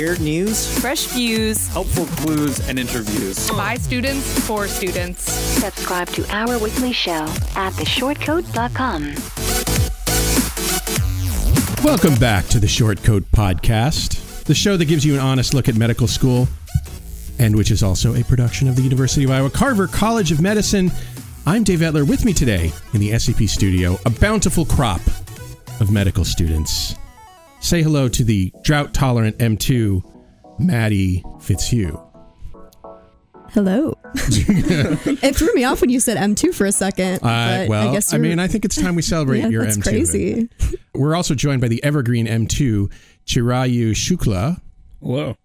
Weird news, fresh views, helpful clues, and interviews. By students, for students. Subscribe to our weekly show at theshortcoat.com. Welcome back to the Short Coat Podcast, the show that gives you an honest look at medical school and which is also a production of the University of Iowa Carver College of Medicine. I'm Dave Etler. With me today in the SCP studio, a bountiful crop of medical students. Say hello to the drought tolerant M2, Maddie Fitzhugh. Hello. it threw me off when you said M2 for a second. Uh, well, I, guess I mean, I think it's time we celebrate yeah, your that's M2. crazy. We're also joined by the evergreen M2, Chirayu Shukla. Hello.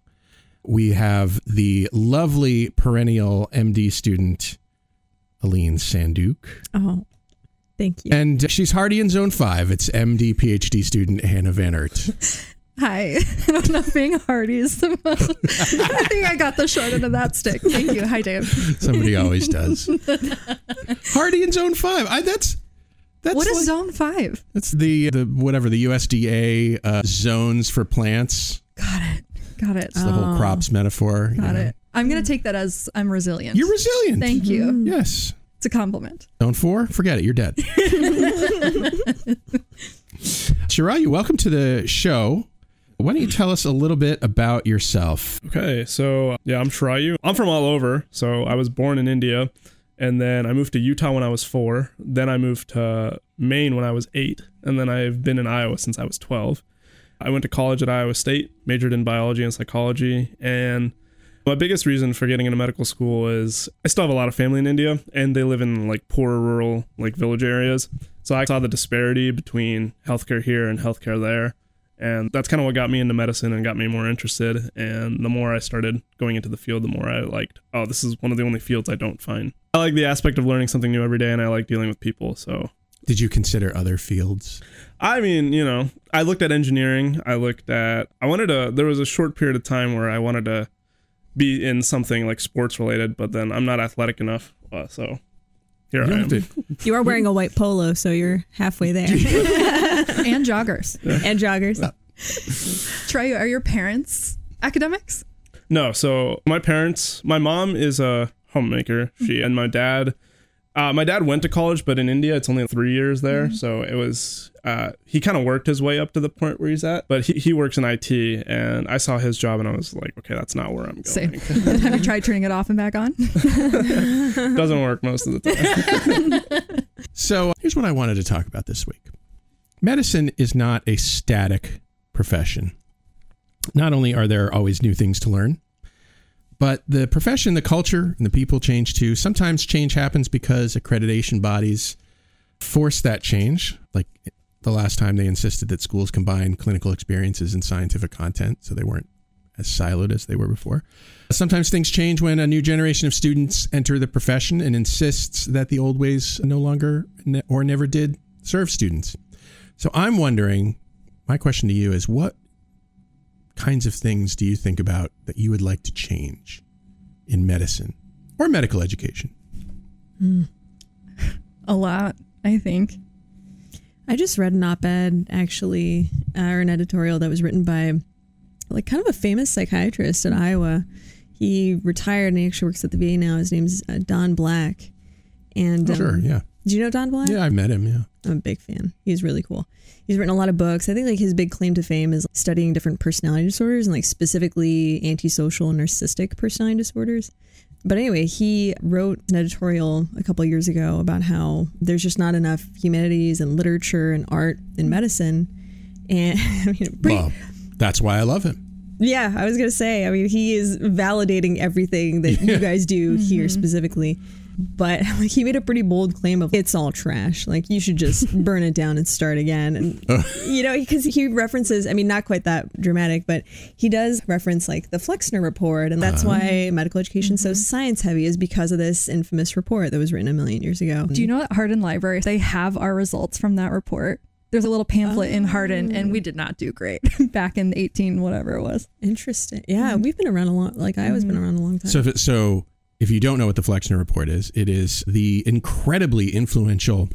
We have the lovely perennial MD student, Aline Sanduk. Oh, thank you. And she's hardy in zone five. It's MD PhD student Hannah Van Ert. Hi. I don't know if being hardy is the most. I think I got the short end of that stick. Thank you. Hi, Dave. Somebody always does. hardy in zone five. I, that's that's what is like, zone five? That's the the whatever the USDA uh, zones for plants. Got it. Got it. It's the whole crops metaphor. you Got know. it. I'm gonna take that as I'm resilient. You're resilient. Thank you. Yes. It's a compliment. Zone four, forget it. You're dead. Chirayu, welcome to the show. Why don't you tell us a little bit about yourself? Okay, so yeah, I'm Chirayu. I'm from all over. So I was born in India, and then I moved to Utah when I was four. Then I moved to Maine when I was eight, and then I've been in Iowa since I was 12. I went to college at Iowa State, majored in biology and psychology, and my biggest reason for getting into medical school is I still have a lot of family in India, and they live in like poor rural like village areas. So I saw the disparity between healthcare here and healthcare there. And that's kind of what got me into medicine and got me more interested. And the more I started going into the field, the more I liked, oh, this is one of the only fields I don't find. I like the aspect of learning something new every day and I like dealing with people. So Did you consider other fields? I mean, you know, I looked at engineering. I looked at, I wanted to, there was a short period of time where I wanted to be in something like sports related, but then I'm not athletic enough. Uh, so here You I am. You are wearing a white polo, so you're halfway there. and joggers. and joggers. Trey, are your parents academics? No, so my parents, my mom is a homemaker. She and my dad, uh, my dad went to college, but in India it's only three years there. So it was uh, he kind of worked his way up to the point where he's at. But he, he works in IT, and I saw his job, and I was like, okay, that's not where I'm going. Same. Have you tried turning it off and back on? Doesn't work most of the time. So here's what I wanted to talk about this week. Medicine is not a static profession. Not only are there always new things to learn, but the profession, the culture, and the people change too. Sometimes change happens because accreditation bodies force that change, like the last time they insisted that schools combine clinical experiences and scientific content so they weren't as siloed as they were before. Sometimes things change when a new generation of students enter the profession and insists that the old ways no longer ne- or never did serve students. So I'm wondering, my question to you is what kinds of things do you think about that you would like to change in medicine or medical education? A lot, I think. I just read an op-ed actually, uh, or an editorial that was written by like kind of a famous psychiatrist in Iowa. He retired and he actually works at the VA now. His name's uh, Don Black. And Oh, sure, um, yeah. Do you know Don Black? Yeah, I met him, yeah. I'm a big fan. He's really cool. He's written a lot of books. I think like his big claim to fame is studying different personality disorders and like specifically antisocial and narcissistic personality disorders. But anyway, he wrote an editorial a couple of years ago about how there's just not enough humanities and literature and art in medicine. And I mean, pretty, Well, that's why I love him. yeah, I was gonna say. I mean, he is validating everything that you guys do here Mhm. specifically. But like he made a pretty bold claim of it's all trash. Like you should just burn it down and start again. And you know, because he references, I mean, not quite that dramatic, but he does reference like the Flexner report, and that's uh-huh. why medical education is so mm-hmm. science heavy is because of this infamous report that was written a million years ago. Do you know at Hardin Library they have our results from that report? There's a little pamphlet in Hardin, and we oh. did not do great back in 18 whatever it was. Interesting. Yeah, mm-hmm. we've been around a long. Like I always been mm-hmm. around a long time. So, if it, so if you don't know what the Flexner Report is, it is the incredibly influential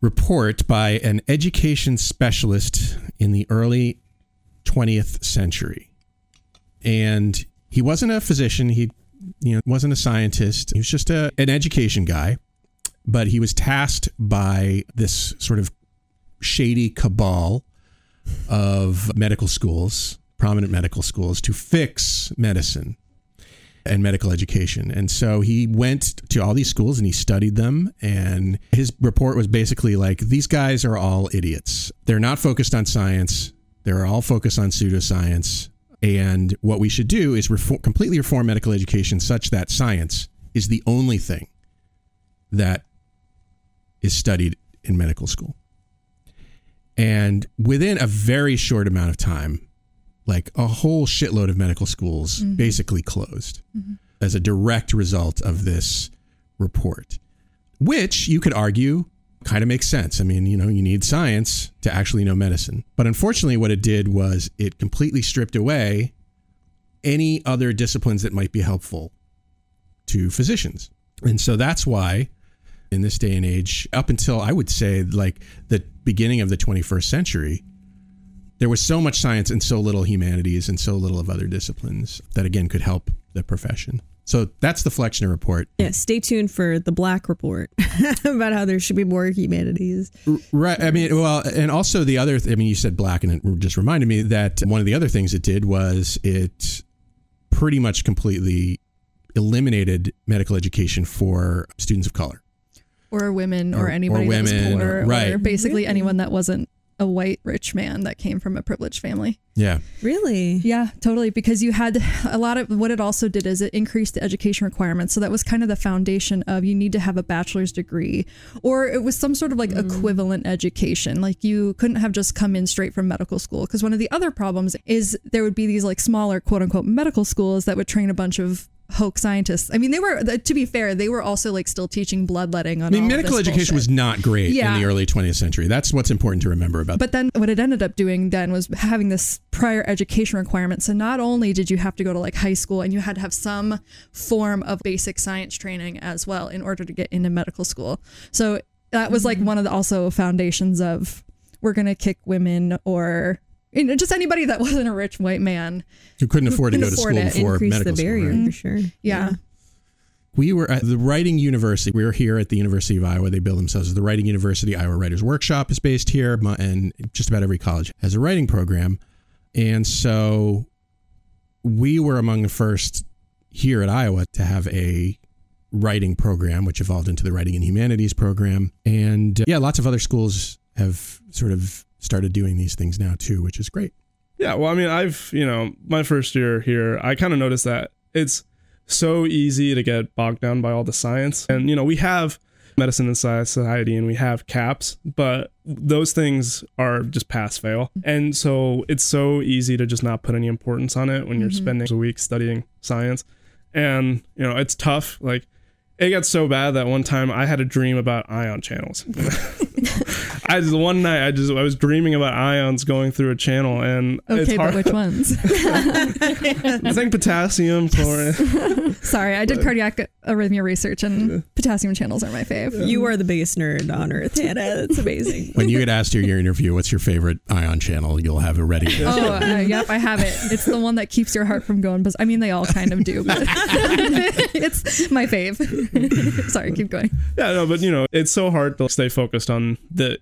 report by an education specialist in the early 20th century. And he wasn't a physician, he you know wasn't a scientist. He was just a, an education guy, but he was tasked by this sort of shady cabal of medical schools, prominent medical schools to fix medicine and medical education. And so he went to all these schools and he studied them. And his report was basically like these guys are all idiots. They're not focused on science, they're all focused on pseudoscience. And what we should do is reform, completely reform medical education such that science is the only thing that is studied in medical school. And within a very short amount of time, like a whole shitload of medical schools mm-hmm. basically closed mm-hmm. as a direct result of this report, which you could argue kind of makes sense. I mean, you know, you need science to actually know medicine. But unfortunately, what it did was it completely stripped away any other disciplines that might be helpful to physicians. And so that's why in this day and age, up until I would say like the beginning of the 21st century, there was so much science and so little humanities and so little of other disciplines that again could help the profession. So that's the Flexner report. yeah, stay tuned for the Black Report about how there should be more humanities. Right. I mean, well, and also the other, th- I mean, you said black, and it just reminded me that one of the other things it did was it pretty much completely eliminated medical education for students of color. Or women, Or- or, or anybody that was women, poor, right. or basically mm-hmm. anyone that wasn't a white rich man that came from a privileged family. Yeah. Really? Yeah, totally. Because you had a lot of what it also did is it increased the education requirements. So that was kind of the foundation of you need to have a bachelor's degree, or it was some sort of like mm. equivalent education. Like you couldn't have just come in straight from medical school. Because one of the other problems is there would be these like smaller quote unquote medical schools that would train a bunch of hoax scientists. I mean, they were to be fair, they were also like still teaching bloodletting on. I mean, medical education was not great Yeah. in the early 20th century. That's what's important to remember about But then what it ended up doing then was having this prior education requirement. So not only did you have to go to like high school and you had to have some form of basic science training as well in order to get into medical school. So that was like mm-hmm. one of the also foundations of we're going to kick women or you know, just anybody that wasn't a rich white man. who couldn't afford to go to school it. before Increase medical the barrier school. right? for sure. Yeah. We were at the Writing University. We were here at the University of Iowa. They bill themselves as the Writing University. Iowa Writers Workshop is based here, and just about every college has a writing program. And so we were among the first here at Iowa to have a writing program, which evolved into the Writing and Humanities program. And uh, yeah, lots of other schools have sort of started doing these things now too, which is great. Yeah, well, I mean, I've, you know, my first year here, I kind of noticed that it's so easy to get bogged down by all the science. And, you know, we have medicine and society and we have caps, but those things are just pass fail. And so it's so easy to just not put any importance on it when you're mm-hmm. spending a week studying science. And, you know, it's tough. Like, it got so bad that one time I had a dream about ion channels. I just one night I just I was dreaming about ions going through a channel and it's Okay, hard. but which ones? I think potassium, chlorine. Sorry, I did cardiac arrhythmia research and potassium channels are my fave. You are the biggest nerd on earth, Hannah. That's amazing. When you get asked your, your interview, what's your favorite ion channel, you'll have it ready. Oh, uh, yep, I have it. It's the one that keeps your heart from going. But I mean, they all kind of do, but it's my fave. Sorry, keep going. yeah, no, but you know, it's so hard to stay focused on the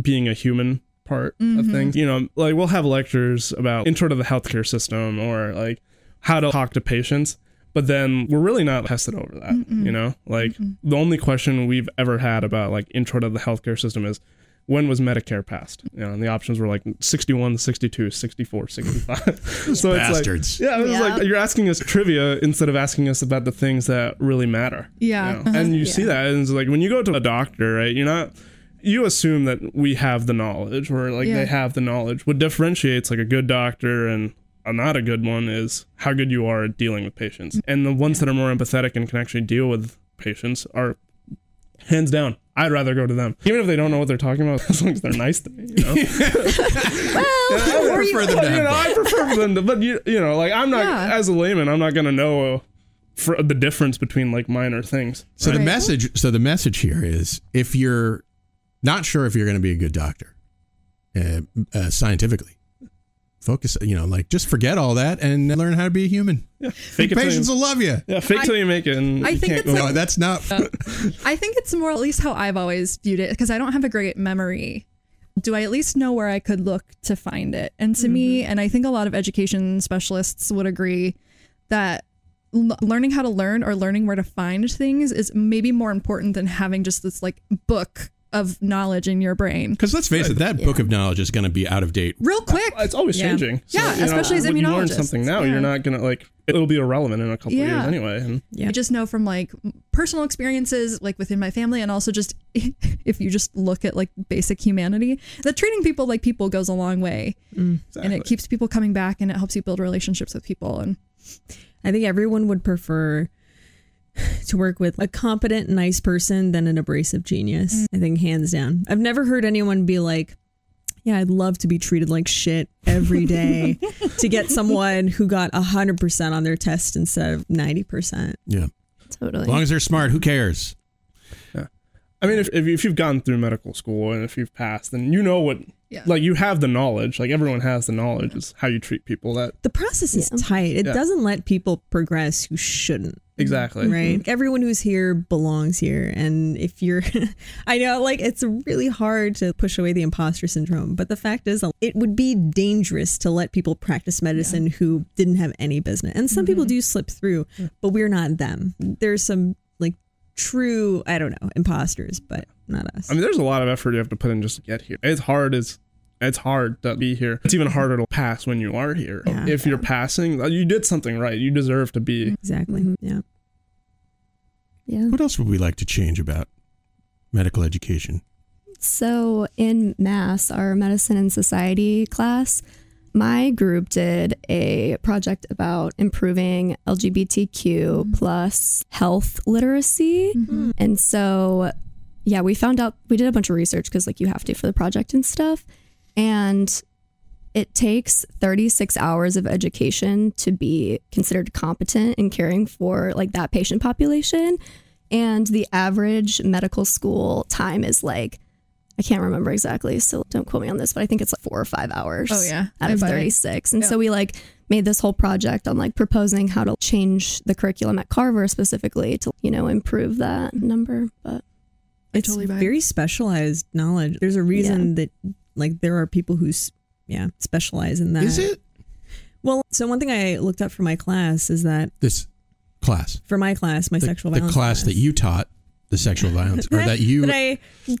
being a human part of things. You know, like we'll have lectures about intro to the healthcare system or like how to talk to patients. But then we're really not tested over that, you know? Like the only question we've ever had about like intro to the healthcare system is when was Medicare passed? You know, and the options were like 61, 62, 64, 65. so bastards. it's like, yeah, it was Yeah. like you're asking us trivia instead of asking us about the things that really matter. Yeah. you know? Uh-huh. And you see that, and it's like when you go to a doctor, right? You're not. You assume that we have the knowledge, or like Yeah. they have the knowledge. What differentiates like a good doctor and a not a good one is how good you are at dealing with patients. And the ones that are more empathetic and can actually deal with patients are hands down. I'd rather go to them, even if they don't know what they're talking about, as long as they're nice to me. You know, I prefer them to But, you know. I prefer them to, but you, you know, like I'm not Yeah. as a layman, I'm not gonna know uh, for the difference between like minor things. So the message, so the message here is, if you're not sure if you're going to be a good doctor, uh, uh, scientifically, focus. You know, like just forget all that and learn how to be a human. Yeah, fake it till Patients you, will love you. yeah, fake till you make it. And I you think can't it's go- No, that's not. I think it's more at least how I've always viewed it because I don't have a great memory. Do I at least know where I could look to find it? And to me, and I think a lot of education specialists would agree that l- learning how to learn or learning where to find things is maybe more important than having just this like book of knowledge in your brain. Because let's face it, that book of knowledge is going to be out of date. Real quick. it's always Yeah. changing. Yeah, you know, especially as when you learn something now, Yeah. you're not gonna like it'll be irrelevant in a couple Yeah. years anyway. And I just know from like personal experiences, like within my family, and also just if you just look at like basic humanity, that treating people like people goes a long way, mm. and it keeps people coming back, and it helps you build relationships with people. And I think everyone would prefer to work with a competent, nice person than an abrasive genius. Mm. I think hands down. I've never heard anyone be like, yeah, I'd love to be treated like shit every day to get someone who got 100% on their test instead of 90%. Yeah. Totally. As long as they're smart, who cares? Yeah. I mean, if, if if you've gone through medical school and if you've passed, then you know what. Yeah. Like you have the knowledge. Like everyone has the knowledge. Is how you treat people. That The process is Yeah. tight. It Yeah. doesn't let people progress who shouldn't. Exactly. Right. Mm-hmm. Everyone who's here belongs here. And if you're, I know, like, it's really hard to push away the imposter syndrome. But the fact is, um, it would be dangerous to let people practice medicine who didn't have any business. And some people mm-hmm. do slip through, but we're not them. There's some, like, true, I don't know, imposters, but not us. I mean, there's a lot of effort you have to put in just to get here. It's hard as it's hard to be here. It's even harder to pass when you are here. Yeah. If you're passing, uh, you did something right. You deserve to be. exactly. Yeah. Yeah. What else would we like to change about medical education? So in Mass, our medicine and society class, my group did a project about improving LGBTQ mm-hmm. plus health literacy. Mm-hmm. And so, yeah, we found out, we did a bunch of research because, like, you have to for the project and stuff. And it takes 36 hours of education to be considered competent in caring for like that patient population and the average medical school time is like I can't remember exactly, so don't quote me on this, but I think it's like four or five hours. Oh, yeah. out I of bet. 36. And Yeah. so we like made this whole project on like proposing how to change the curriculum at Carver specifically to you know improve that number. But it's totally buy it. very specialized knowledge. There's a reason that like there are people who yeah specialize in that. Is it Well, so one thing I looked up for my class is that this class? for my class, my The, sexual the violence class that you taught the sexual violence, or that you that I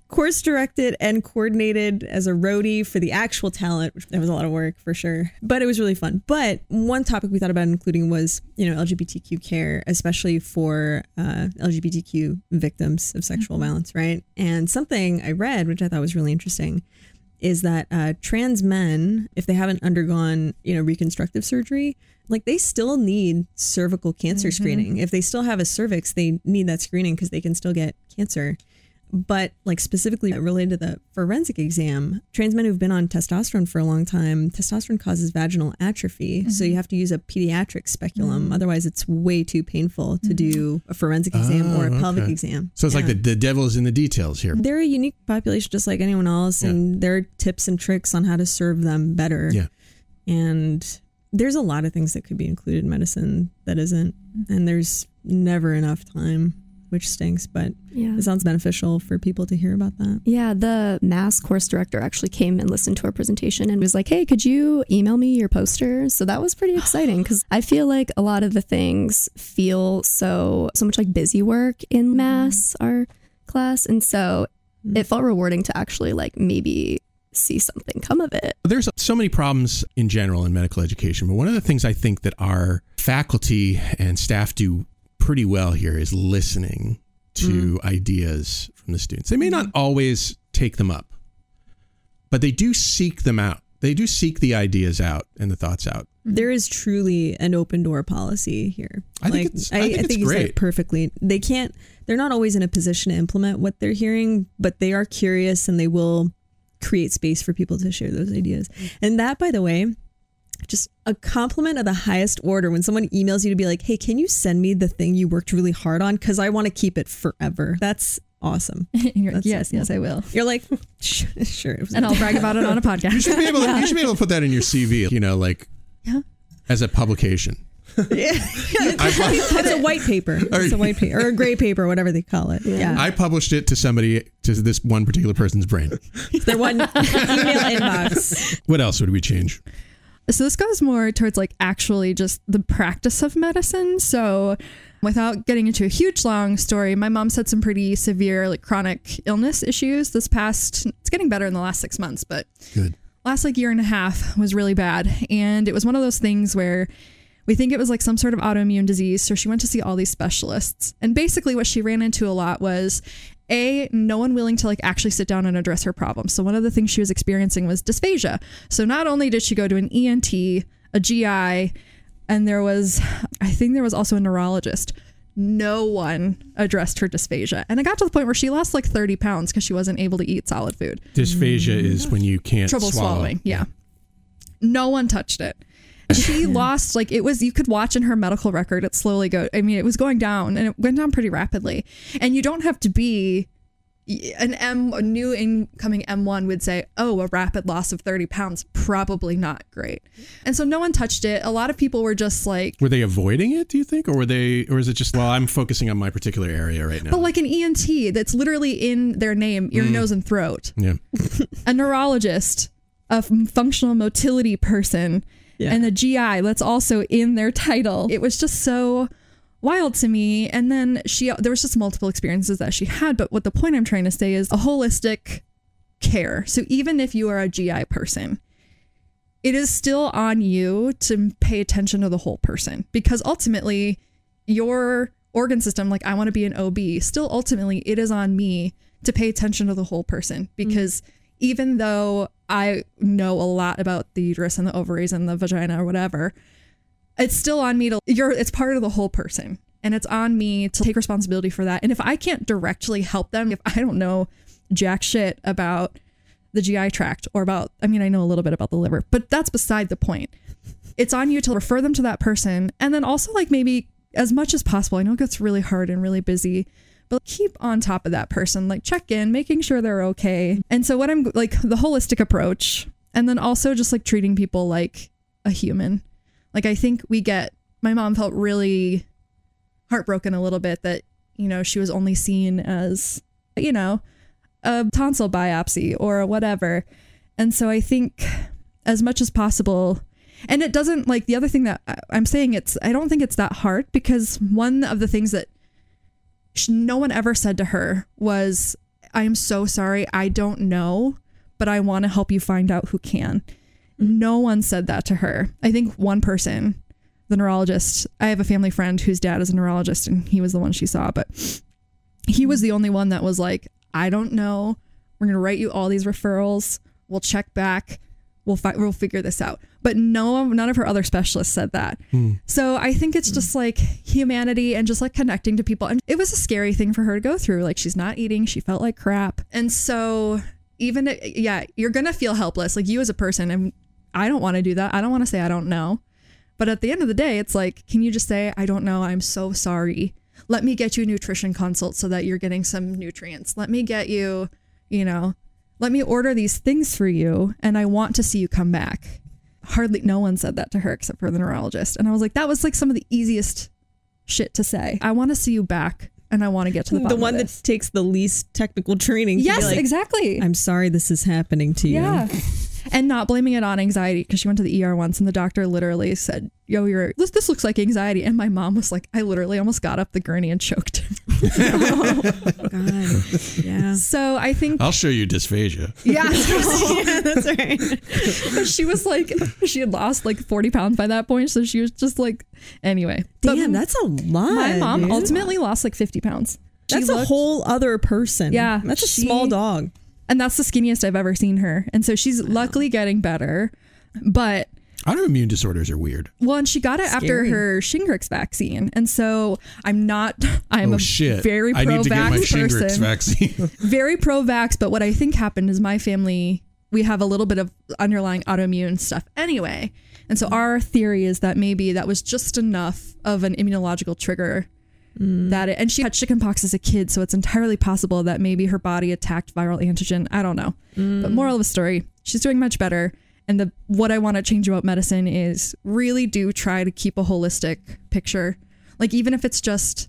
course directed and coordinated as a roadie for the actual talent, which that was a lot of work for sure, but it was really fun. But one topic we thought about including was you know LGBTQ care, especially for uh, LGBTQ victims of sexual violence, right? And something I read, which I thought was really interesting, is that uh, trans men, if they haven't undergone, you know, reconstructive surgery, like they still need cervical cancer screening. If they still have a cervix, they need that screening because they can still get cancer. But like specifically related to the forensic exam, trans men who've been on testosterone for a long time, testosterone causes vaginal atrophy. So mm-hmm. you have to use a pediatric speculum. Mm. Otherwise, it's way too painful to do mm-hmm. a forensic exam or a Oh, pelvic okay. exam. So it's like the, the devil is in the details here. They're a unique population just like anyone else, and there are tips and tricks on how to serve them better. Yeah. And there's a lot of things that could be included in medicine that isn't, mm-hmm. and there's never enough time, which stinks, but yeah. it sounds beneficial for people to hear about that. Yeah, the mass course director actually came and listened to our presentation and was like, "Hey, could you email me your poster? So that was pretty exciting because I feel like a lot of the things feel so so much like busy work in mm-hmm. mass our class, and so mm-hmm. it felt rewarding to actually like maybe see something come of it. There's so many problems in general in medical education, but one of the things I think that our faculty and staff do pretty well here is listening to mm. ideas from the students. They may not always take them up, but they do seek them out. They do seek the ideas out and the thoughts out. There is truly an open door policy here. I think it's- I think it's you said it great. perfectly. They can't. They're not always in a position to implement what they're hearing, but they are curious and they will create space for people to share those ideas. And that, by the way, just a compliment of the highest order when someone emails you to be like, "Hey, can you send me the thing you worked really hard on? Because I want to keep it forever." That's awesome. You're like, That's yes, so yes, I will. You're like, sure. It was And I'll brag about it on a podcast. You should be able to, you should be able to put that in your CV, you know, like Yeah. as a publication. Yeah. it's a white paper. It's a white paper or a gray paper, whatever they call it. Yeah. I published it to somebody, to this one particular person's brain. Their one email inbox. What else would we change? So this goes more towards like actually just the practice of medicine. So without getting into a huge long story, my mom's had some pretty severe like chronic illness issues this past it's getting better in the last 6 months, but Good. last like year and a half was really bad and it was one of those things where we think it was like some sort of autoimmune disease so she went to see all these specialists and basically what she ran into a lot was a no one willing to like actually sit down and address her problem so one of the things she was experiencing was dysphagia so not only did she go to an ent a gi and there was i think there was also a neurologist no one addressed her dysphagia and it got to the point where she lost like 30 pounds because she wasn't able to eat solid food Dysphagia is when you can't trouble swallow. swallowing. Yeah. No one touched it. She lost like it was you could watch in her medical record it slowly go I mean it was going down and it went down pretty rapidly. And you don't have to be an M a new incoming M1 would say, "Oh, a rapid loss of 30 pounds probably not great." And so no one touched it. A lot of people were just like Were they avoiding it, do you think? Or were they or is it just well, I'm focusing on my particular area right now? but like an ENT that's literally in their name, ear, Mm. nose, and throat. yeah. a neurologist, a functional motility person, Yeah. and the GI that's also in their title. It was just so wild to me. And then she, there was just multiple experiences that she had. But what the point I'm trying to say is a holistic care. So even if you are a GI person, it is still on you to pay attention to the whole person because ultimately your organ system like i want to be an ob still ultimately it is on me to pay attention to the whole person mm. because even though i know a lot about the uterus and the ovaries and the vagina or whatever it's still on me to you're it's part of the whole person and it's on me to take responsibility for that and if i can't directly help them if i don't know jack shit about the GI tract or about, I mean, I know a little bit about the liver, but that's beside the point. It's on you to refer them to that person. And then also, like, maybe as much as possible, I know it gets really hard and really busy, but keep on top of that person, like, check in, making sure they're okay. And so, what I'm like, the holistic approach, and then also just like treating people like a human. Like, I think we get, my mom felt really heartbroken a little bit that, you know, she was only seen as, you know, a tonsil biopsy or whatever. And so I think as much as possible, and it doesn't like the other thing that I'm saying it's, I don't think it's that hard because one of the things that sh- no one ever said to her was, I am so sorry. I don't know, but I want to help you find out who can. No one said that to her. I think one person, the neurologist, I have a family friend whose dad is a neurologist and he was the one she saw, but he was the only one that was like, I don't know. We're going to write you all these referrals. We'll check back. We'll fi- we'll figure this out. But no, none of her other specialists said that. Hmm. So I think it's just like humanity and just like connecting to people. And it was a scary thing for her to go through. Like she's not eating. She felt like crap. And so even yeah, you're gonna feel helpless. Like you as a person. And I don't want to do that. I don't want to say I don't know. But at the end of the day, it's like, can you just say, I don't know, I'm so sorry. Let me get you a nutrition consult so that you're getting some nutrients. Let me get you, you know, let me order these things for you and I want to see you come back. Hardly no one said that to her except for the neurologist. And I was like, that was like some of the easiest shit to say. I want to see you back and I want to get to the The one that takes the least technical training. Yes, like, exactly. I'm sorry this is happening to you. Yeah. And not blaming it on anxiety because she went to the ER once and the doctor literally said, Yo, you're this, this looks like anxiety. And my mom was like, I literally almost got up the gurney and choked. God. Yeah. So I think I'll show you dysphagia. yeah, yeah, that's right. but she was like she had lost like 40 pounds by that point, so she was just like anyway. But Damn, that's a lot. my mom dude. ultimately lost like 50 pounds. She That's a whole other person. Yeah, That's a small dog. And that's the skinniest I've ever seen her. And so she's luckily getting better. But Autoimmune disorders are weird. well, and she got it after her Shingrix vaccine. And so I'm not I'm oh a shit! very I pro need to get my vax Shingrix person. vaccine. very pro vax, but what I think happened is my family, we have a little bit of underlying autoimmune stuff anyway. And so hmm. our theory is that maybe that was just enough of an immunological trigger Mm. that it, and she had chickenpox as a kid, so it's entirely possible that maybe her body attacked viral antigen. I don't know. But moral of the story, she's doing much better. And the what I want to change about medicine is really do try to keep a holistic picture. Like even if it's just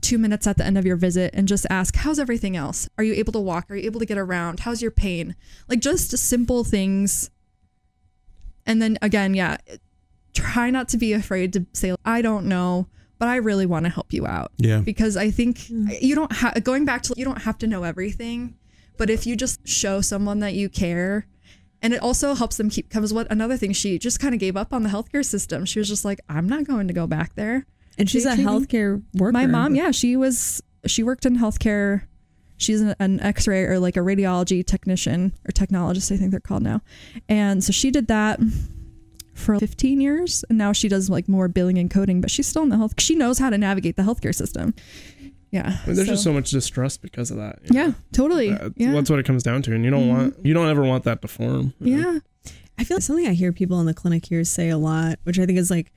two minutes at the end of your visit and just ask, How's everything else? Are you able to walk? Are you able to get around? How's your pain? Like just simple things. And then again, yeah, try not to be afraid to say, I don't know, but I really want to help you out. Yeah. Because I think mm. you don't have, going back to, you don't have to know everything, but if you just show someone that you care, and it also helps them keep, because what another thing, she just kind of gave up on the healthcare system. She was just like, I'm not going to go back there. And she's They a treat me- healthcare worker. my mom, yeah, she was she worked in healthcare. She's an, an X-ray or like a radiology technician or technologist, I think they're called now. And so she did that for 15 years, and now she does like more billing and coding. But she's still in the health. She knows how to navigate the healthcare system. Yeah, I mean, there's just so- so much distrust because of that. yeah, know? totally. That- yeah, That's what it comes down to, and you don't mm-hmm. want you don't ever want that to form. you know? yeah. I feel like something I hear people in the clinic here say a lot, which I think is like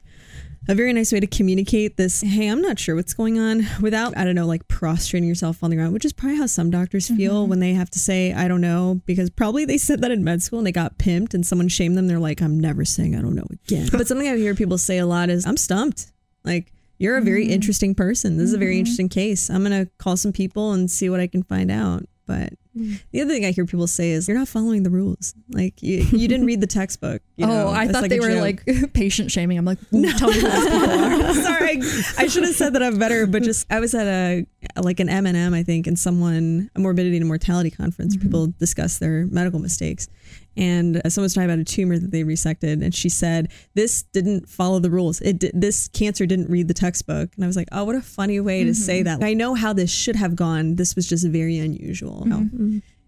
a very nice way to communicate this. Hey, I'm not sure what's going on without, I don't know, like prostrating yourself on the ground, which is probably how some doctors feel mm-hmm. when they have to say, I don't know, because probably they said that in med school and they got pimped and someone shamed them. They're like, I'm never saying I don't know again. but something I hear people say a lot is, I'm stumped. Like, you're a very mm-hmm. interesting person. This is a very mm-hmm. interesting case. I'm going to call some people and see what I can find out. But the other thing I hear people say is, you're not following the rules. Like, you, you didn't read the textbook. you oh. I That's thought like they were joke. like patient shaming. I'm like, no. tell me who these people are. Sorry, I should have said that I'm better. But just I was at a like an M and M, I think, and someone a morbidity and mortality conference where mm-hmm. people discuss their medical mistakes, and uh, someone was talking about a tumor that they resected, and she said this didn't follow the rules. It this cancer didn't read the textbook, and I was like, oh, what a funny way to say that. I know how this should have gone. This was just very unusual.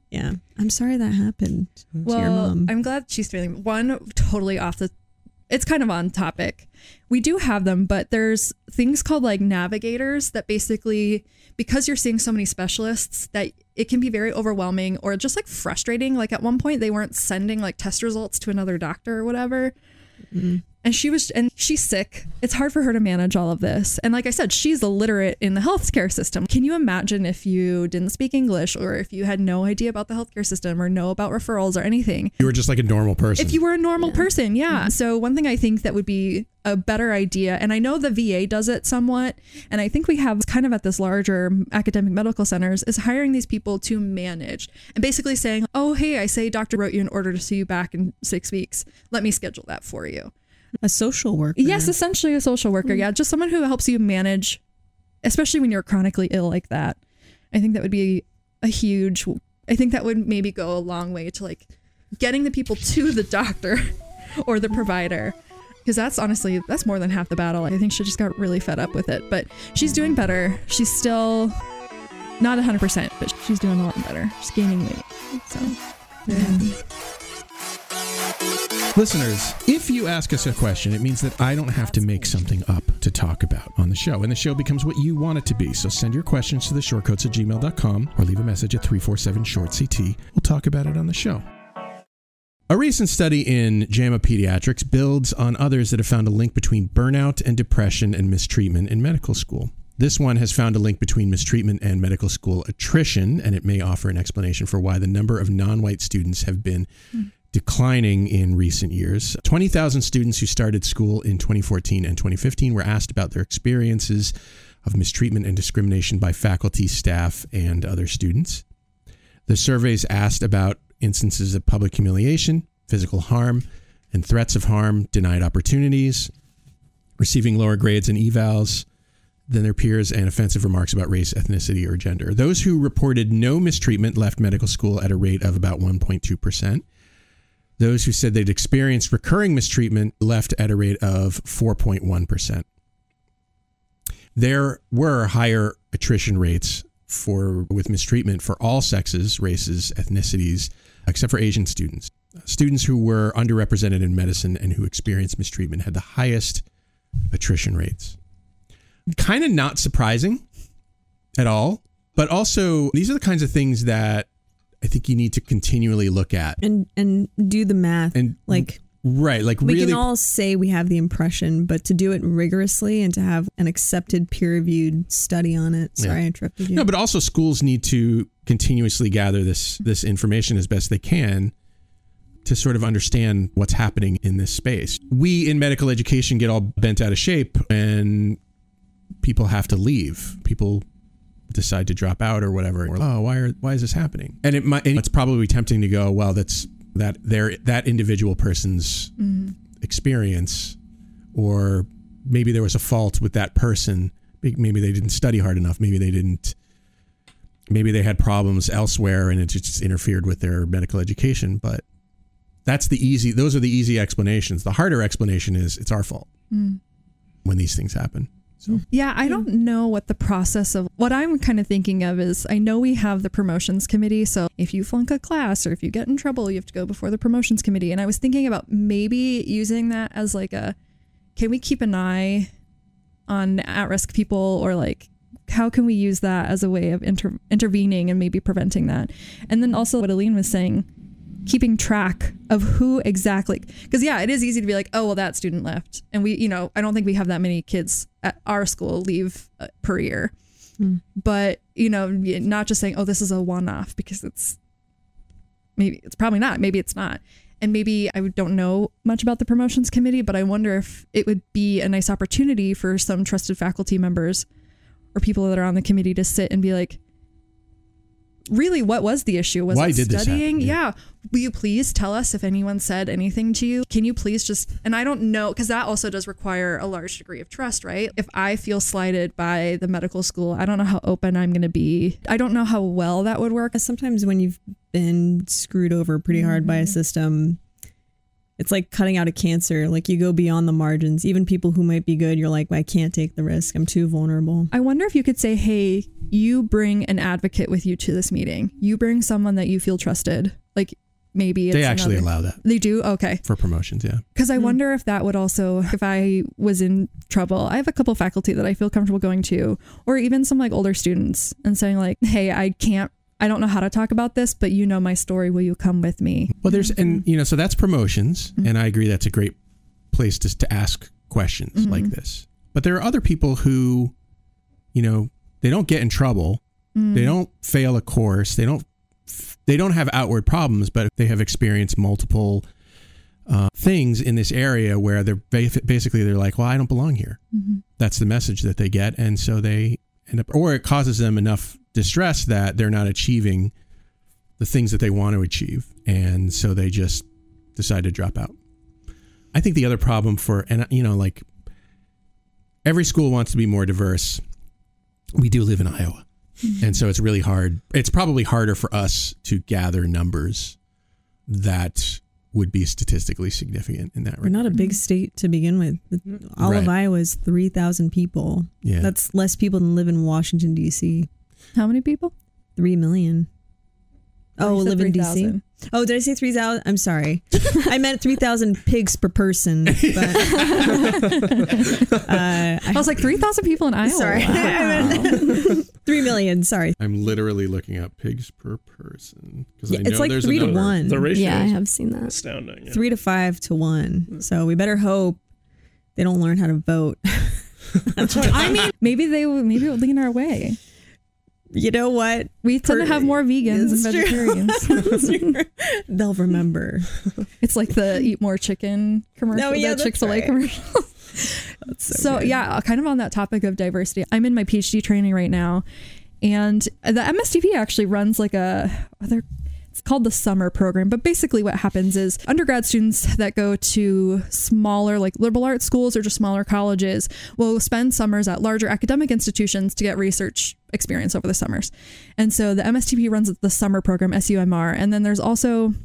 Yeah, I'm sorry that happened to your Well, mom. I'm glad she's feeling one totally off the. It's kind of on topic. We do have them, but there's things called like navigators that basically, because you're seeing so many specialists, that it can be very overwhelming or just like frustrating. Like at one point, they weren't sending like test results to another doctor or whatever. Mm-hmm. And she was, and she's sick. It's hard for her to manage all of this. And like I said, she's illiterate in the healthcare system. Can you imagine if you didn't speak English or if you had no idea about the healthcare system or know about referrals or anything? You were just like a normal person. If you were a normal person, yeah. Mm-hmm. So one thing I think that would be a better idea, and I know the VA does it somewhat, and I think we have kind of at this larger academic medical centers, is hiring these people to manage and basically saying, oh, hey, I say doctor wrote you an order to see you back in six weeks. Let me schedule that for you. A social worker. Yes, essentially a social worker. Hmm. Yeah, just someone who helps you manage, especially when you're chronically ill like that. I think that would be a huge. I think that would maybe go a long way to like getting the people to the doctor or the provider. Because that's honestly that's more than half the battle. I think she just got really fed up with it, but she's doing better. She's still not 100%, but she's doing a lot better. She's gaining weight. So, Listeners, if you ask us a question, it means that I don't have to make something up to talk about on the show, and the show becomes what you want it to be. So send your questions to the shortcoats at gmail.com or leave a message at 347 short CT. We'll talk about it on the show. A recent study in JAMA Pediatrics builds on others that have found a link between burnout and depression and mistreatment in medical school. This one has found a link between mistreatment and medical school attrition, and it may offer an explanation for why the number of non white students have been hmm. Declining in recent years. 20,000 students who started school in 2014 and 2015 were asked about their experiences of mistreatment and discrimination by faculty, staff, and other students. The surveys asked about instances of public humiliation, physical harm, and threats of harm, denied opportunities, receiving lower grades and evals, than their peers and offensive remarks about race, ethnicity, or gender. Those who reported no mistreatment left medical school at a rate of about 1.2%. Those who said they'd experienced recurring mistreatment left at a rate of 4.1%. There were higher attrition rates for with mistreatment for all sexes, races, ethnicities, except for Asian students. Students who were underrepresented in medicine and who experienced mistreatment had the highest attrition rates. Kind of not surprising at all, but also these are the kinds of things that I think you need to continually look at and and do the math. and like right, like we really can all say we have the impression, but to do it rigorously and to have an accepted peer-reviewed study on it. Sorry, Yeah. I interrupted you. No, but also schools need to continuously gather this this information as best they can to sort of understand what's happening in this space. We in medical education get all bent out of shape and people have to leave. People decide to drop out or whatever. Or, oh, why are why is this happening? And it might and it's probably tempting to go, well, that's that their that individual person's experience or maybe there was a fault with that person. Maybe they didn't study hard enough. Maybe they didn't maybe they had problems elsewhere and it just interfered with their medical education but that's the easy those are the easy explanations the harder explanation is it's our fault Mm. when these things happen so Yeah, I don't know what the process of what I'm kind of thinking of is I know we have the promotions committee. So if you flunk a class or if you get in trouble, you have to go before the promotions committee. And I was thinking about maybe using that as like a can we keep an eye on at risk people or like how can we use that as a way of inter- intervening and maybe preventing that? And then also what Aline was saying, keeping track of who exactly because yeah it is easy to be like oh well that student left. And we you know i don't think we have that many kids at our school leave uh, per year. But you know not just saying oh this is a one-off because it's maybe it's probably not maybe it's not. And maybe i don't know much about the promotions committee but i wonder if it would be a nice opportunity for some trusted faculty members or people that are on the committee to sit and be like really what was the issue? Was Why it did this studying? Happen? yeah. will you please tell us if anyone said anything to you? Can you please just and i don't know because that also does require a large degree of trust right? If i feel slighted by the medical school i don't know how open i'm going to be. I don't know how well that would work. Sometimes when you've been screwed over pretty hard by a mm-hmm. system, it's like cutting out a cancer. Like you go beyond the margins. Even people who might be good, you're like, I can't take the risk. I'm too vulnerable. I wonder if you could say, hey, you bring an advocate with you to this meeting. You bring someone that you feel trusted. Like maybe it's they actually another- allow that They do? Okay. for promotions yeah Because I hmm. wonder if that would also, if I was in trouble, I have a couple faculty that I feel comfortable going to, or even some like older students and saying, like, hey, I can't, I don't know how to talk about this, but you know my story. Will you come with me? well there's and you know so that's promotions and i agree that's a great place to, to ask questions Mhm. like this but there are other people who you know they don't get in trouble Mm. they don't fail a course they don't they don't have outward problems but they have experienced multiple uh, things in this area where they're basically they're like well i don't belong here Mhm. that's the message that they get and so they end up or it causes them enough distress that they're not achieving the things that they want to achieve. And so they just decide to drop out. I think the other problem for and you know like every school wants to be more diverse. We do live in iowa. Mm-hmm. And so it's really hard it's probably harder for us to gather numbers that would be statistically significant in that We're not a big state to begin with. Mm-hmm. All Right. of Iowa is 3,000 people. Yeah. That's less people than live in Washington, D.C. How many people? 3 million. Oh, you said live in 3,000. DC. Oh, did I say 3,000? I'm sorry. I meant 3,000 pigs per person. But, uh, I was like, 3,000 people in Iowa. Sorry. Wow. 3 million. Sorry. i'm literally looking up pigs per person because Yeah, i know it's like there's three to one. The ratio Yeah, I have seen that. astounding. yeah. Three to five to one. So we better hope they don't learn how to vote. I mean, maybe they would, maybe it would lean our way. You know what? We tend to have more vegans and vegetarians. They'll remember. It's like the eat more chicken commercial, Oh, yeah, the Chick fil A right. commercial. so, yeah, uh, kind of on that topic of diversity, I'm in my PhD training right now, and the MSTP actually runs like a other. It's called the summer program, but basically what happens is undergrad students that go to smaller, like liberal arts schools or just smaller colleges, will spend summers at larger academic institutions to get research experience over the summers. And so the MSTP runs the summer program, SUMR, and then there's also,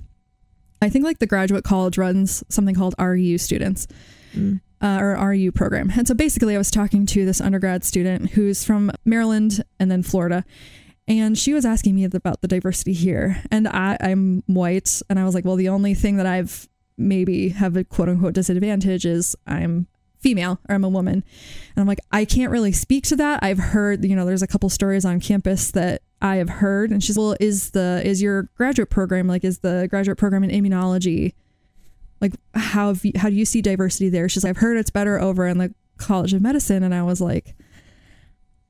I think like the graduate college runs something called RU students. Uh, or RU program. And so basically, I was talking to this undergrad student who's from Maryland and then Florida, and she was asking me about the diversity here. And I, I'm white, and I was like, well, the only thing that I've maybe have a quote unquote disadvantage is I'm female or I'm a woman. And I'm like, I can't really speak to that. I've heard, you know, there's a couple stories on campus that I have heard. And she's, well, is the, is your graduate program, like, is the graduate program in immunology, like, how, have you, how do you see diversity there? She's like, I've heard it's better over in the College of Medicine. And I was like,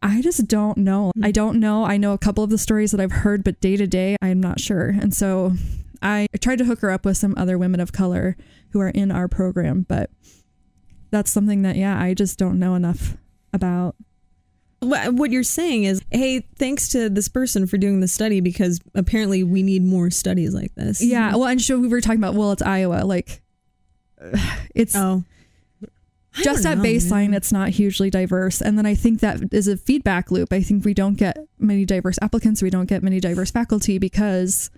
I just don't know. I mm-hmm. don't know. I know a couple of the stories that I've heard, but day to day, I'm not sure. And so I tried to hook her up with some other women of color who are in our program, but that's something that, yeah, I just don't know enough about. What what you're saying is, hey, thanks to this person for doing the study because apparently we need more studies like this. Yeah. Well, and so we were talking about, well, it's Iowa. Like, it's oh. I just at know, baseline, man. it's not hugely diverse. And then I think that is a feedback loop. I think we don't get many diverse applicants, we don't get many diverse faculty because.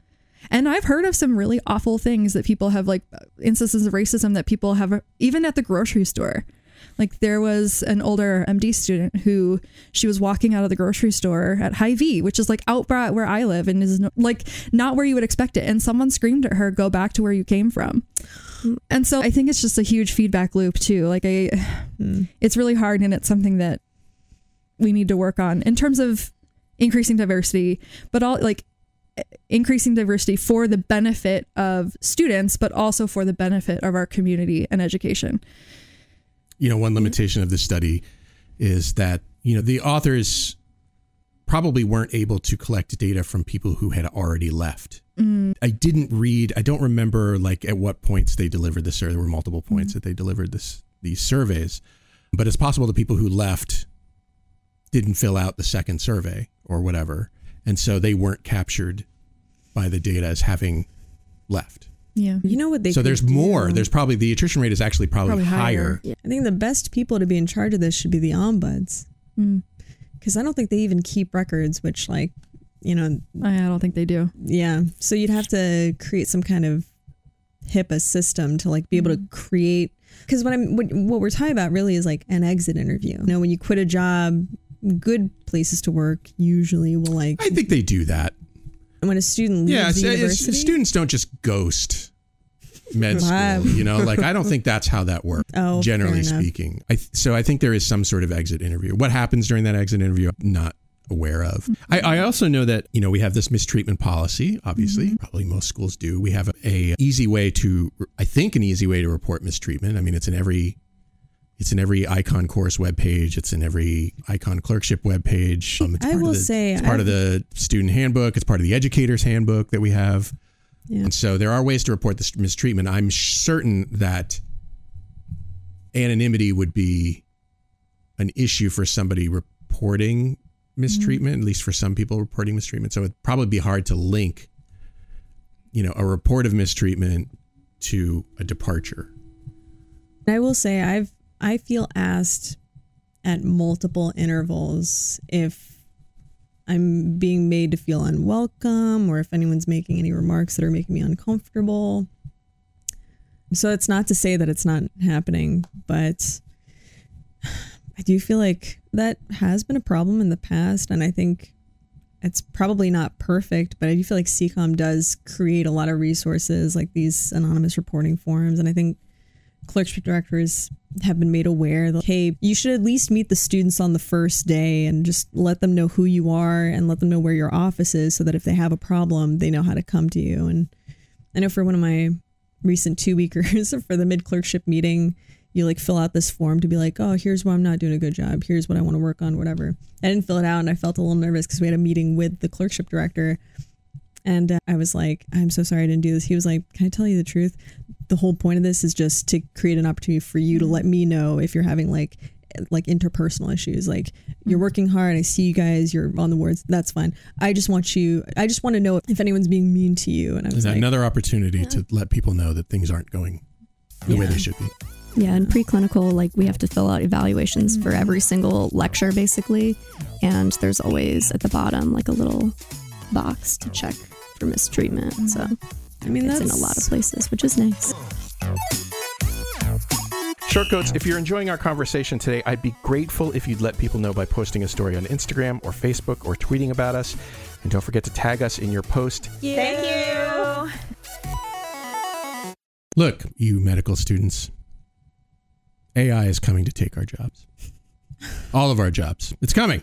And I've heard of some really awful things that people have, like uh, instances of racism that people have, uh, even at the grocery store. Like there was an older MD student who she was walking out of the grocery store at Hy-Vee, which is like out where I live and is no, like not where you would expect it. And someone screamed at her, "Go back to where you came from." And so I think it's just a huge feedback loop too. Like I, hmm. it's really hard, and it's something that we need to work on in terms of increasing diversity, but all like increasing diversity for the benefit of students, but also for the benefit of our community and education. you know, one mm-hmm. limitation of this study is that, you know, the authors probably weren't able to collect data from people who had already left. I didn't read, I don't remember like at what points they delivered this, or there were multiple points that they delivered this these surveys. But it's possible the people who left didn't fill out the second survey or whatever. And so they weren't captured by the data as having left. Yeah. You know what they so could there's more. There's probably the attrition rate is actually probably, Probably higher. higher. Yeah, I think the best people to be in charge of this should be the ombuds. Mm. Because I don't think they even keep records, which, like, you know, I don't think they do. yeah. So you'd have to create some kind of HIPAA system to like be able to mm-hmm. create. Because what I'm what, what we're talking about really is like an exit interview. You know, when you quit a job, good places to work usually will like. I think they do that. when a student leaves Yeah, the it's- it's- university, students don't just ghost med Wow. school. You know, like I don't think that's how that works. Oh, generally speaking, I th- so I think there is some sort of exit interview. What happens during that exit interview? I'm not aware of. I, I also know that you know we have this mistreatment policy. Obviously, Mm-hmm. probably most schools do. We have a, a easy way to, I think, an easy way to report mistreatment. I mean, it's in every. It's in every icon course webpage. It's in every icon clerkship webpage. Um, I will the, say it's part of the student handbook. It's part of the educator's handbook that we have. Yeah. And so there are ways to report this mistreatment. I'm certain that anonymity would be an issue for somebody reporting mistreatment, mm. at least for some people reporting mistreatment. So it'd probably be hard to link, you know, a report of mistreatment to a departure. I will say I've I feel asked at multiple intervals if I'm being made to feel unwelcome or if anyone's making any remarks that are making me uncomfortable. So it's not to say that it's not happening, but I do feel like that has been a problem in the past and I think it's probably not perfect, but I do feel like CCOM does create a lot of resources like these anonymous reporting forums and I think clerkship directors have been made aware that hey you should at least meet the students on the first day and just let them know who you are and let them know where your office is so that if they have a problem they know how to come to you and i know for one of my recent two weekers for the mid clerkship meeting you like fill out this form to be like oh here's why i'm not doing a good job here's what i want to work on whatever i didn't fill it out and i felt a little nervous because we had a meeting with the clerkship director and uh, I was like, I'm so sorry I didn't do this. He was like, Can I tell you the truth? The whole point of this is just to create an opportunity for you to mm-hmm. let me know if you're having like like interpersonal issues. Like you're mm-hmm. working hard. I see you guys. You're on the wards. That's fine. I just want you. I just want to know if anyone's being mean to you. And I was Is like, another opportunity to let people know that things aren't going the way they should be. Yeah, in preclinical, like we have to fill out evaluations for mm-hmm. every single lecture, basically. And there's always at the bottom like a little box to check for mistreatment. So I mean, it's that's in a lot of places, which is nice. Shortcoats, if you're enjoying our conversation today, I'd be grateful if you'd let people know by posting a story on Instagram or Facebook or tweeting about us. And don't forget to tag us in your post. Thank you. Look, you medical students, AI is coming to take our jobs. All of our jobs. It's coming.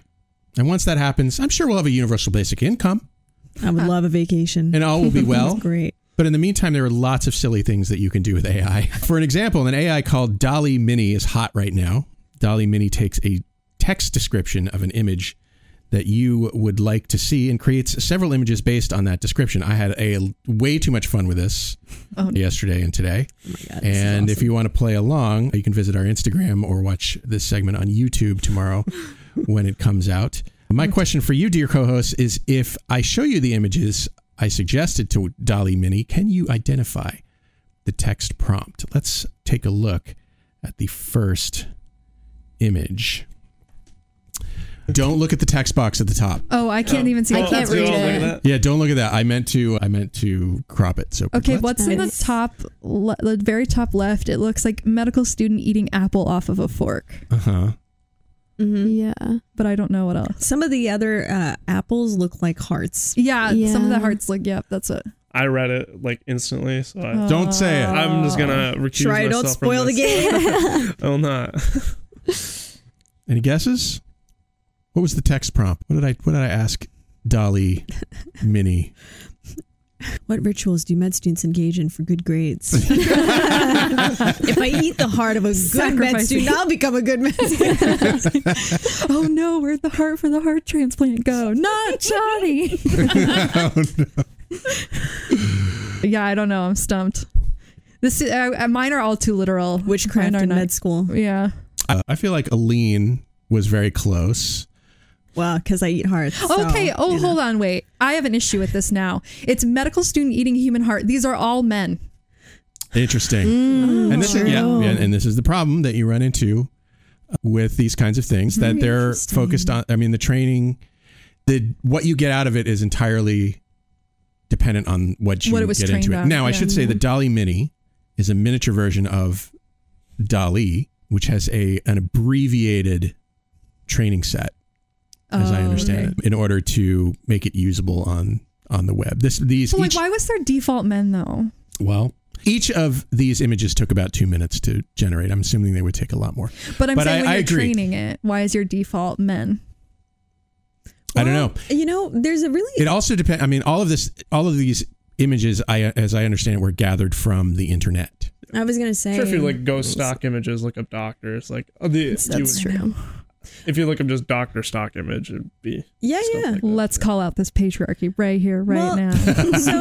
And once that happens, I'm sure we'll have a universal basic income I would love a vacation. and all will be well. That's great. But in the meantime, there are lots of silly things that you can do with AI. For an example, an AI called DALL-E Mini is hot right now. DALL-E Mini takes a text description of an image that you would like to see and creates several images based on that description. I had a way too much fun with this oh, yesterday and today. Oh God, this is and if you want to play along, you can visit our Instagram or watch this segment on YouTube tomorrow when it comes out. My oh, question for you, dear co host, is if I show you the images I suggested to DALL-E Mini, can you identify the text prompt? Let's take a look at the first image. Don't look at the text box at the top. Oh, I can't even see. I can't read what I was it. Yeah, don't look at that. I meant to. I meant to crop it. So Okay, let's- what's in the top, le- the very top left? It looks like medical student eating apple off of a fork, Uh-huh. Mhm. Yeah. but I don't know what else. Some of the other uh, apples look like hearts. Yeah, some of the hearts look. Yep, that's it. I read it like instantly, so I, Don't say it. I'm just gonna recuse Try, myself don't from spoil the game. I will not. Any guesses? What was the text prompt? What did I what did I ask DALL-E Mini? What rituals do med students engage in for good grades? if I eat the heart of a good med student, I'll become a good med student. oh no, where'd the heart for the heart transplant go? Not Johnny. oh, no. yeah, I don't know. I'm stumped. This is, uh, uh, mine are all too literal. Witchcraft Mine are in not- med school. Yeah. Uh, I feel like Aline was very close. Well, because I eat hearts. so, Okay. Oh, you know. hold on. Wait. I have an issue with this now. It's medical student eating human heart. These are all men. Interesting. Mm, and this is yeah, yeah, and this is the problem that you run into with these kinds of things that they're focused on. I mean, the training, the what you get out of it is entirely dependent on what you What it was get into trained it. on, Now, I should say the DALL-E Mini is a miniature version of DALL-E, which has a an abbreviated training set, as I Oh, understand okay. it, in order to make it usable on on the web. This these So, like, why was there default men though? well. Each of these images took about two minutes to generate. I'm assuming they would take a lot more. But I'm But saying I- when I you're agree. training it, why is your default men? I don't know. You know, there's a really It also depends. I mean, all of this, all of these images, I, as I understand it, were gathered from the internet. I was gonna say sure, if you like go stock images, look up doctors. Like oh, the, That's you would- true. If you look up just doctor stock image, it'd be Yeah, yeah. like. Let's call out this patriarchy right here, right Well, now. so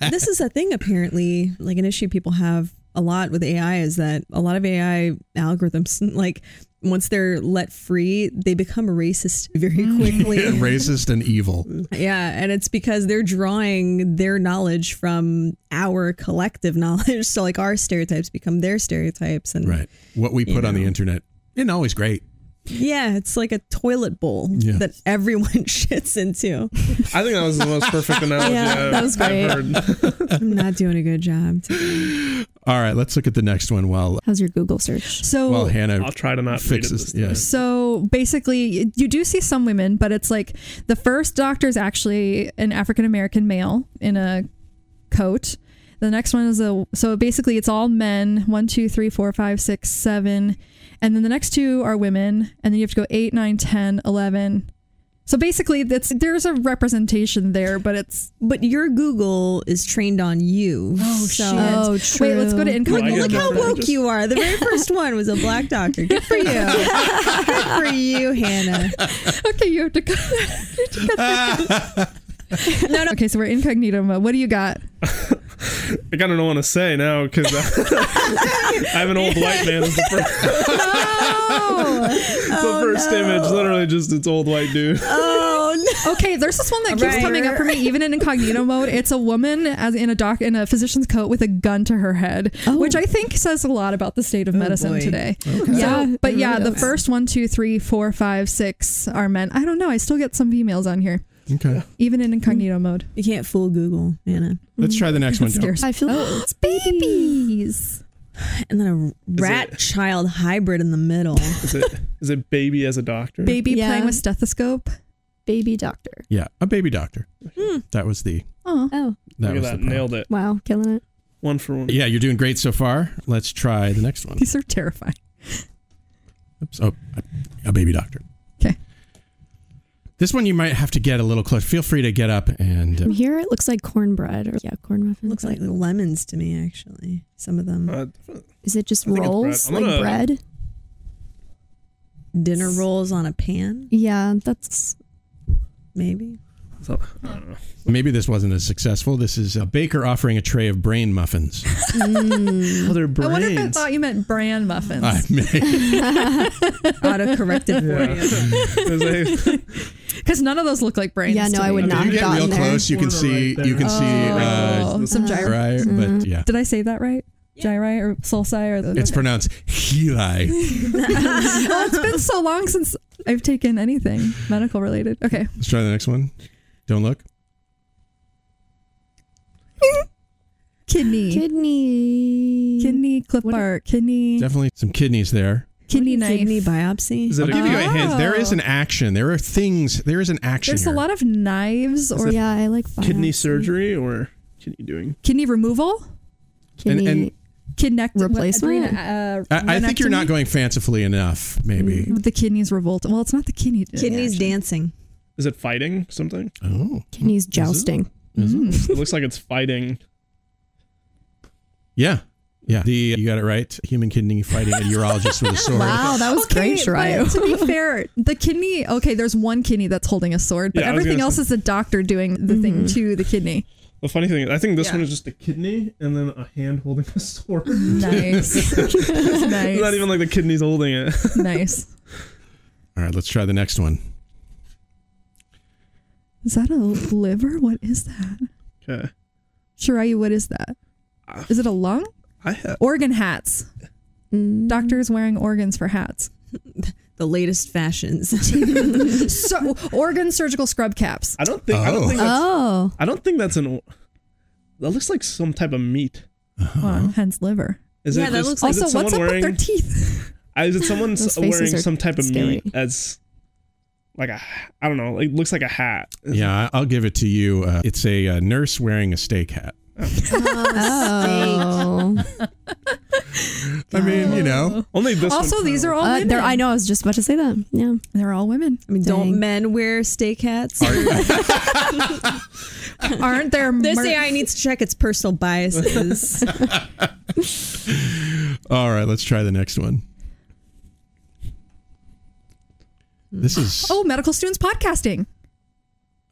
this is a thing apparently, like an issue people have a lot with AI is that a lot of AI algorithms, like once they're let free, they become racist very mm. quickly. Racist and evil. Yeah, and it's because they're drawing their knowledge from our collective knowledge. So like our stereotypes become their stereotypes and Right. What we You put on the internet isn't always great. Yeah, it's like a toilet bowl Yeah. that everyone shits into. I think that was the most perfect analogy Yeah, I've, that was great. I've heard. I'm not doing a good job. today. All right, let's look at the next one while How's your Google search? So while Hannah I'll try to not read it this. Yeah. So basically, you do see some women, but it's like the first doctor is actually an African American male in a coat. The next one is a so basically it's all men one, two, three, four, five, six, seven, and then the next two are women, and then you have to go eight, nine, ten, eleven. So basically, that's there's a representation there, but it's But your Google is trained on you. Oh, so, shit. Oh, true. wait. Let's go to true. Look, incognito. I look how woke Just- you are. The very first one was a black doctor. Good for you. Good for you, Hannah. okay, you have to go. you have to go- no, no. Okay, so we're incognito mode. What do you got? I kind of don't want to say now because I have an old white man as the oh, first, the first image. Literally, just it's old white dude. Oh no. Okay, there's this one that keeps Right, coming up for me, even in incognito mode. It's a woman as in a doc in a physician's coat with a gun to her head, oh. which I think says a lot about the state of oh, medicine boy. today. Yeah, Yeah, but it yeah, really the first one, two, three, four, five, six are men. I don't know. I still get some females on here, Okay. even in incognito mode. You can't fool Google, Anna. Let's try the next one. It scares I feel Oh, it's babies. And then a rat it- child hybrid in the middle. Is it is it baby as a doctor? Baby Yeah. playing with stethoscope. baby doctor. Yeah, a baby doctor. Hmm. That was the. Oh, Oh, That Look was at that, the problem. nailed it. wow, killing it. One for one. Yeah, you're doing great so far. Let's try the next one. these are terrifying. Oops. Oh, a, a baby doctor. 'Kay. This one you might have to get a little close. Feel free to get up and. From Uh, here, it looks like cornbread or yeah, corn muffins. Looks like lemons to me, actually. Some of them. Uh, Is it just I rolls bread. Like gonna- bread? Dinner rolls on a pan, Yeah, that's maybe. So- I don't know. maybe this wasn't as successful. This is a baker offering a tray of brain muffins. Oh, they're I wonder if I thought you meant bran muffins. I may. Auto corrected for Yeah. you. Because none of those look like brains. Yeah, no, I me. would If not you have get real gotten there. close, you can see. right you can see. Oh, Uh, some gyro. right, Mm-hmm. but yeah, Did I say that right? Gyri or sulci or the. it's pronounced Heli. well, it's been so long since I've taken anything medical related. Okay. Let's try the next one. Don't look. Kidney. kidney. Kidney clip What- art. Kidney. Definitely some kidneys there. Kidney knife. Kidney biopsy. I'll give a, you a hint. There is Oh. an action. There are things. There is an action. There's a here. lot of knives or Yeah, I like kidney surgery or kidney doing? kidney removal. Kidney. and- Kidney Replacement? Uh, I, I think you're not going fancifully enough. Maybe. The kidneys revolt. Well, it's not the kidney. Kidneys action. dancing. Is it fighting something? Oh, kidneys jousting. Is it? Mm. It looks like it's fighting. yeah, yeah. The you got it right. Human kidney fighting a urologist with a sword. Wow, that was Okay, great, Chirayu. to be fair, the kidney. Okay, there's one kidney that's holding a sword, but Yeah, everything else say- is the doctor doing the thing to the kidney. The funny thing is, I think this Yeah. one is just a kidney and then a hand holding a sword. Nice, nice, Not even like the kidney's holding it. nice. All right, let's try the next one. Is that a liver? What is that? Okay. Chirayu, what is that? Is it a lung? I have. Organ hats. Mm. Doctors wearing organs for hats. The latest fashions. So organ surgical scrub caps. I don't think. I don't Oh. think that's. Oh, I don't think that's an. That looks like some type of meat. Well, hence liver. Is Yeah, it that just, looks like- Also, what's up wearing, with their teeth? uh, Is it someone Those s- faces wearing some type of scary. meat as, like a, I don't know, It looks like a hat. Yeah, I- I'll give it to you. Uh, it's a uh, nurse wearing a steak hat. oh. I mean, you know, Only this. Also, one these are all Uh, women. there, I know. I was just about to say that. Yeah. They're all women. I mean, Dang. don't men wear steak hats? Aren't there? This mer- AI needs to check its personal biases. All right, let's try the next one. This is oh, medical students podcasting.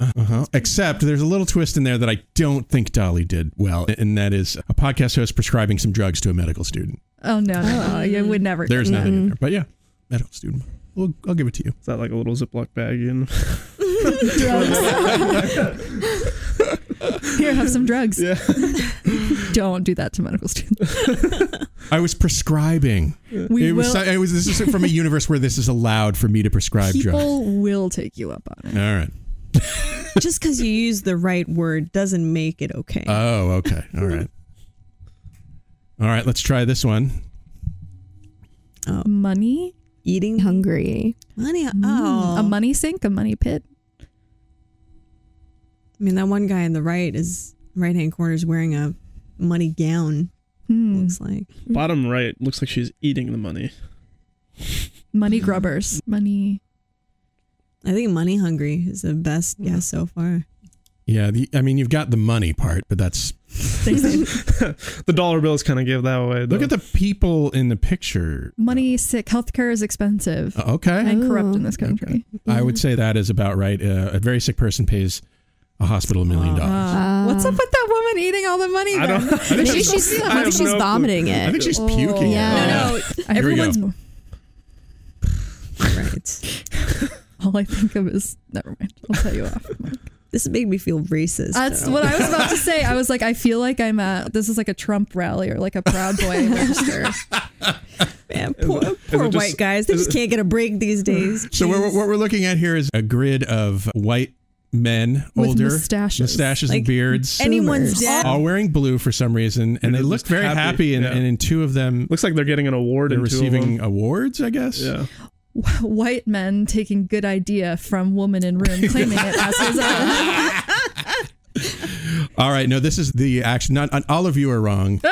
uh-huh. except there's a little twist in there that I don't think DALL-E did well, and that is a podcast host prescribing some drugs to a medical student. Oh no, no, no! You would never. There's do that. nothing in there, but yeah, medical student. Well, I'll give it to you. Is that like a little Ziploc bag? In? Here, have some drugs. Yeah. Don't do that to medical students. I was prescribing. We it was. will. It was. This is from a universe where this is allowed for me to prescribe drugs. People will take you up on it. All right. Just because you use the right word doesn't make it okay. Oh, okay. All right. All right. Let's try this one. Oh. Money, Eating Hungry. money. Mm, oh, a money sink, a money pit. I mean, that one guy on the right is right hand corner is wearing a money gown. Hmm. Looks like Bottom right looks like she's eating the money. Money grubbers. Money. I think money hungry is the best guess so far. Yeah. The, I mean, you've got the money part, but that's The dollar bills kind of give that away. look at the people in the picture. Money sick. Healthcare is expensive Uh, Okay. and corrupt in this Oh, country. I would say that is about right. Uh, a very sick person pays a hospital a million dollars. Uh, what's up with that woman eating all the money? I don't. I think Maybe that's- she's, I maybe have she's no clue. vomiting it. I think she's puking. Yeah. it. No, no, Here we go. everyone's Everyone's. right. All I think of is never mind. I'll tell you off. mic. This made me feel racist. That's though. what I was about to say. I was like, I feel like I'm at this is like a Trump rally or like a Proud Boy register. Man, poor, poor it just- white guys. They is just can't get a break these days. So what, Jeez. what we're looking at here is a grid of white men, With older, mustaches. mustaches and beards, anyone's Boomers. dad. all wearing blue for some reason, and They're they look very happy. happy, and, yeah. and in two of them, Looks like they're getting an award they're in two of receiving awards. I guess. Yeah. White men taking good idea from woman in room, claiming it as his own. All right. No, this is the action. Not all of you are wrong.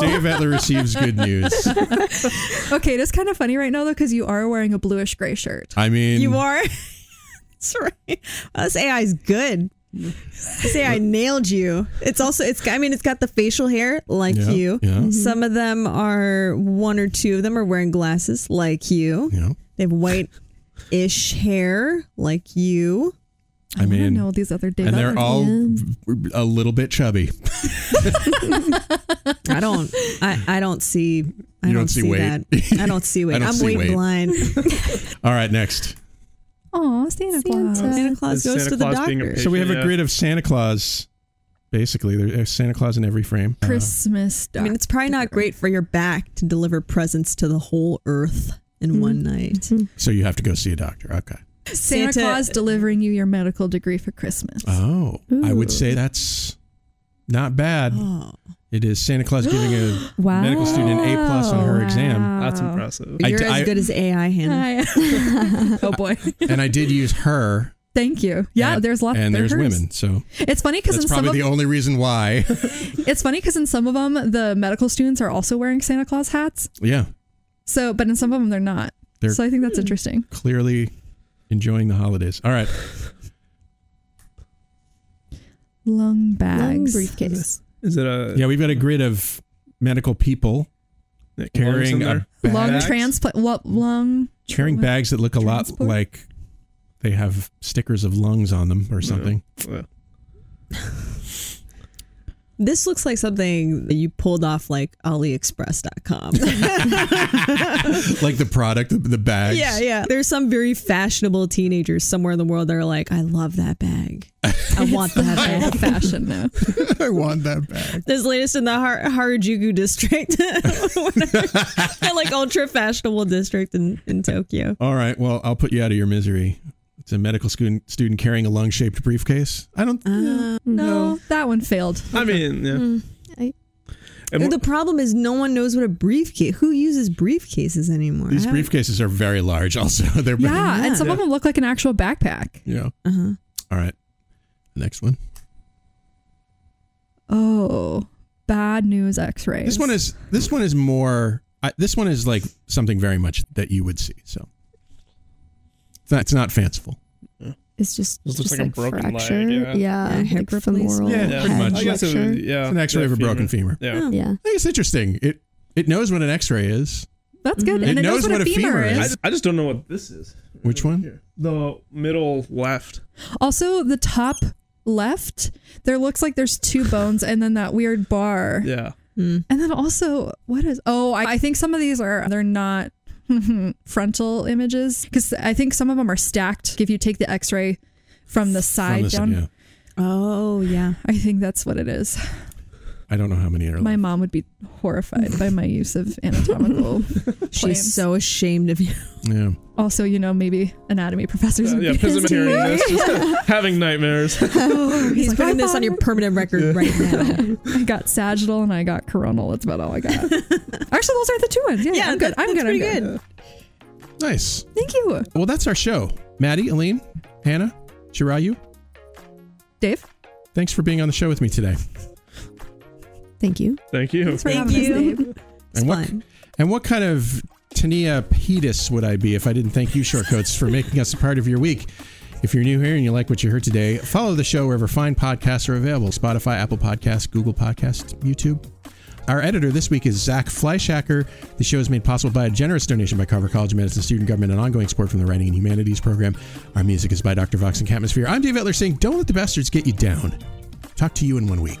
Dave Etler receives good news. Okay, it is kind of funny right now though because you are wearing a bluish gray shirt. I mean, You are. That's right. Well, this AI is good. This AI nailed you. It's also it's. I mean, it's got the facial hair like Yeah, you. yeah. Mm-hmm. Some of them are one or two of them are wearing glasses like you. You know, They have white-ish hair like you. I I want to mean, know these other Dave. and they're all Yeah. a little bit chubby. I don't. I, I don't see. I don't, don't see weight. that. I don't see weight. I don't I'm see weight weight. blind. All right, next. Oh, Santa Claus. Santa. Santa Claus Is goes Santa to the Claus being a doctor. So we have a grid of Santa Claus. Basically, there's Santa Claus in every frame. Uh, Christmas. I mean, it's probably not great for your back to deliver presents to the whole earth in one night. so you have to go see a doctor. Okay. Santa, Santa- Claus delivering you your medical degree for Christmas. Oh, I would say that's not bad. Oh. It is Santa Claus giving a Wow. medical student an A plus on her exam, That's impressive. I You're d- as I- good as AI, Hannah. Hi. oh boy. and I did use her. Thank you. Yeah, and, there's lots. and they're there's hers. women. So It's funny because that's in some probably of the only reason why. it's funny because in some of them the medical students are also wearing Santa Claus hats. yeah, So, but in some of them they're not. They're- so I think that's interesting. clearly enjoying the holidays. All right. Lung bags. Long briefcase. Is it a Yeah, we've got a grid of medical people lungs carrying in a there? bag, Lung Bags? transplant. What lung? carrying bags that look a lot like they have stickers of lungs on them or something. Yeah. This looks like something that you pulled off like AliExpress.com. like the product, the, the bags. yeah, yeah. There's some very fashionable teenagers somewhere in the world that are like, I love that bag. I want that bag. fashion now. I want that bag. This latest in the Har- Harajuku district, like ultra fashionable district in, in Tokyo. All right. Well, I'll put you out of your misery. It's a medical student student carrying a lung shaped briefcase. I don't. Uh, No, that one failed. I mean, yeah. I- And the problem is no one knows what a briefcase. Who uses briefcases anymore? These briefcases are very large. Also, they're Yeah, and some Yeah. of them look like an actual backpack. yeah. Uh-huh. All right. Next one. Oh, bad news X-rays. This one is this one is more. I, this one is like something very much that you would see. So that's not fanciful. It's just, This looks just like a broken leg, fracture. yeah. Yeah, Yeah, hip like femoral Yeah, head pretty much. I guess it was, yeah. It's an X-ray of a broken femur. Yeah. Yeah. Oh. I think it's interesting. It it knows what an X-ray is. That's good. Mm-hmm. It And it knows knows, what, what a a femur, femur is. I, is. I just don't know what this is. Which one? Here. The middle left. Also, the top left, there looks like there's two bones and then that weird bar. Yeah. And then also, what is? Oh, I, I think some of these are they're not frontal images because I think some of them are stacked. If you take the X-ray from the side From down, yeah. Oh yeah. I think that's what it is. I don't know how many are. My left. mom would be horrified by my use of anatomical. She's so ashamed of you. Yeah. Also, you know, maybe anatomy professors. Uh, would yeah, be because pissed I'm at me. hearing this, just having nightmares. Oh, he's like, putting I this on your permanent record right now. I got sagittal and I got coronal. That's about all I got. Actually, those are the two ones. Yeah, Yeah, I'm good. that- I'm good. I'm pretty good. good. Nice. Thank you, Well, that's our show. Maddie, Aline, Hannah, Chirayu, Dave. thanks for being on the show with me today. Thank you. Thank you. Thanks for Thank having us, you. Dave. It's And what- fun. And what kind of tinea pedis would I be if I didn't thank you, Shortcoats, for making us a part of your week? If you're new here and you like what you heard today, follow the show wherever fine podcasts are available Spotify, Apple Podcasts, Google Podcasts, YouTube. Our editor this week is Zach Fleischacker. The show is made possible by a generous donation by Carver College of Medicine student government and ongoing support from the Writing and Humanities program. Our music is by Dr. Vox and Catmosphere. I'm Dave Etler saying, don't let the bastards get you down. Talk to you in one week.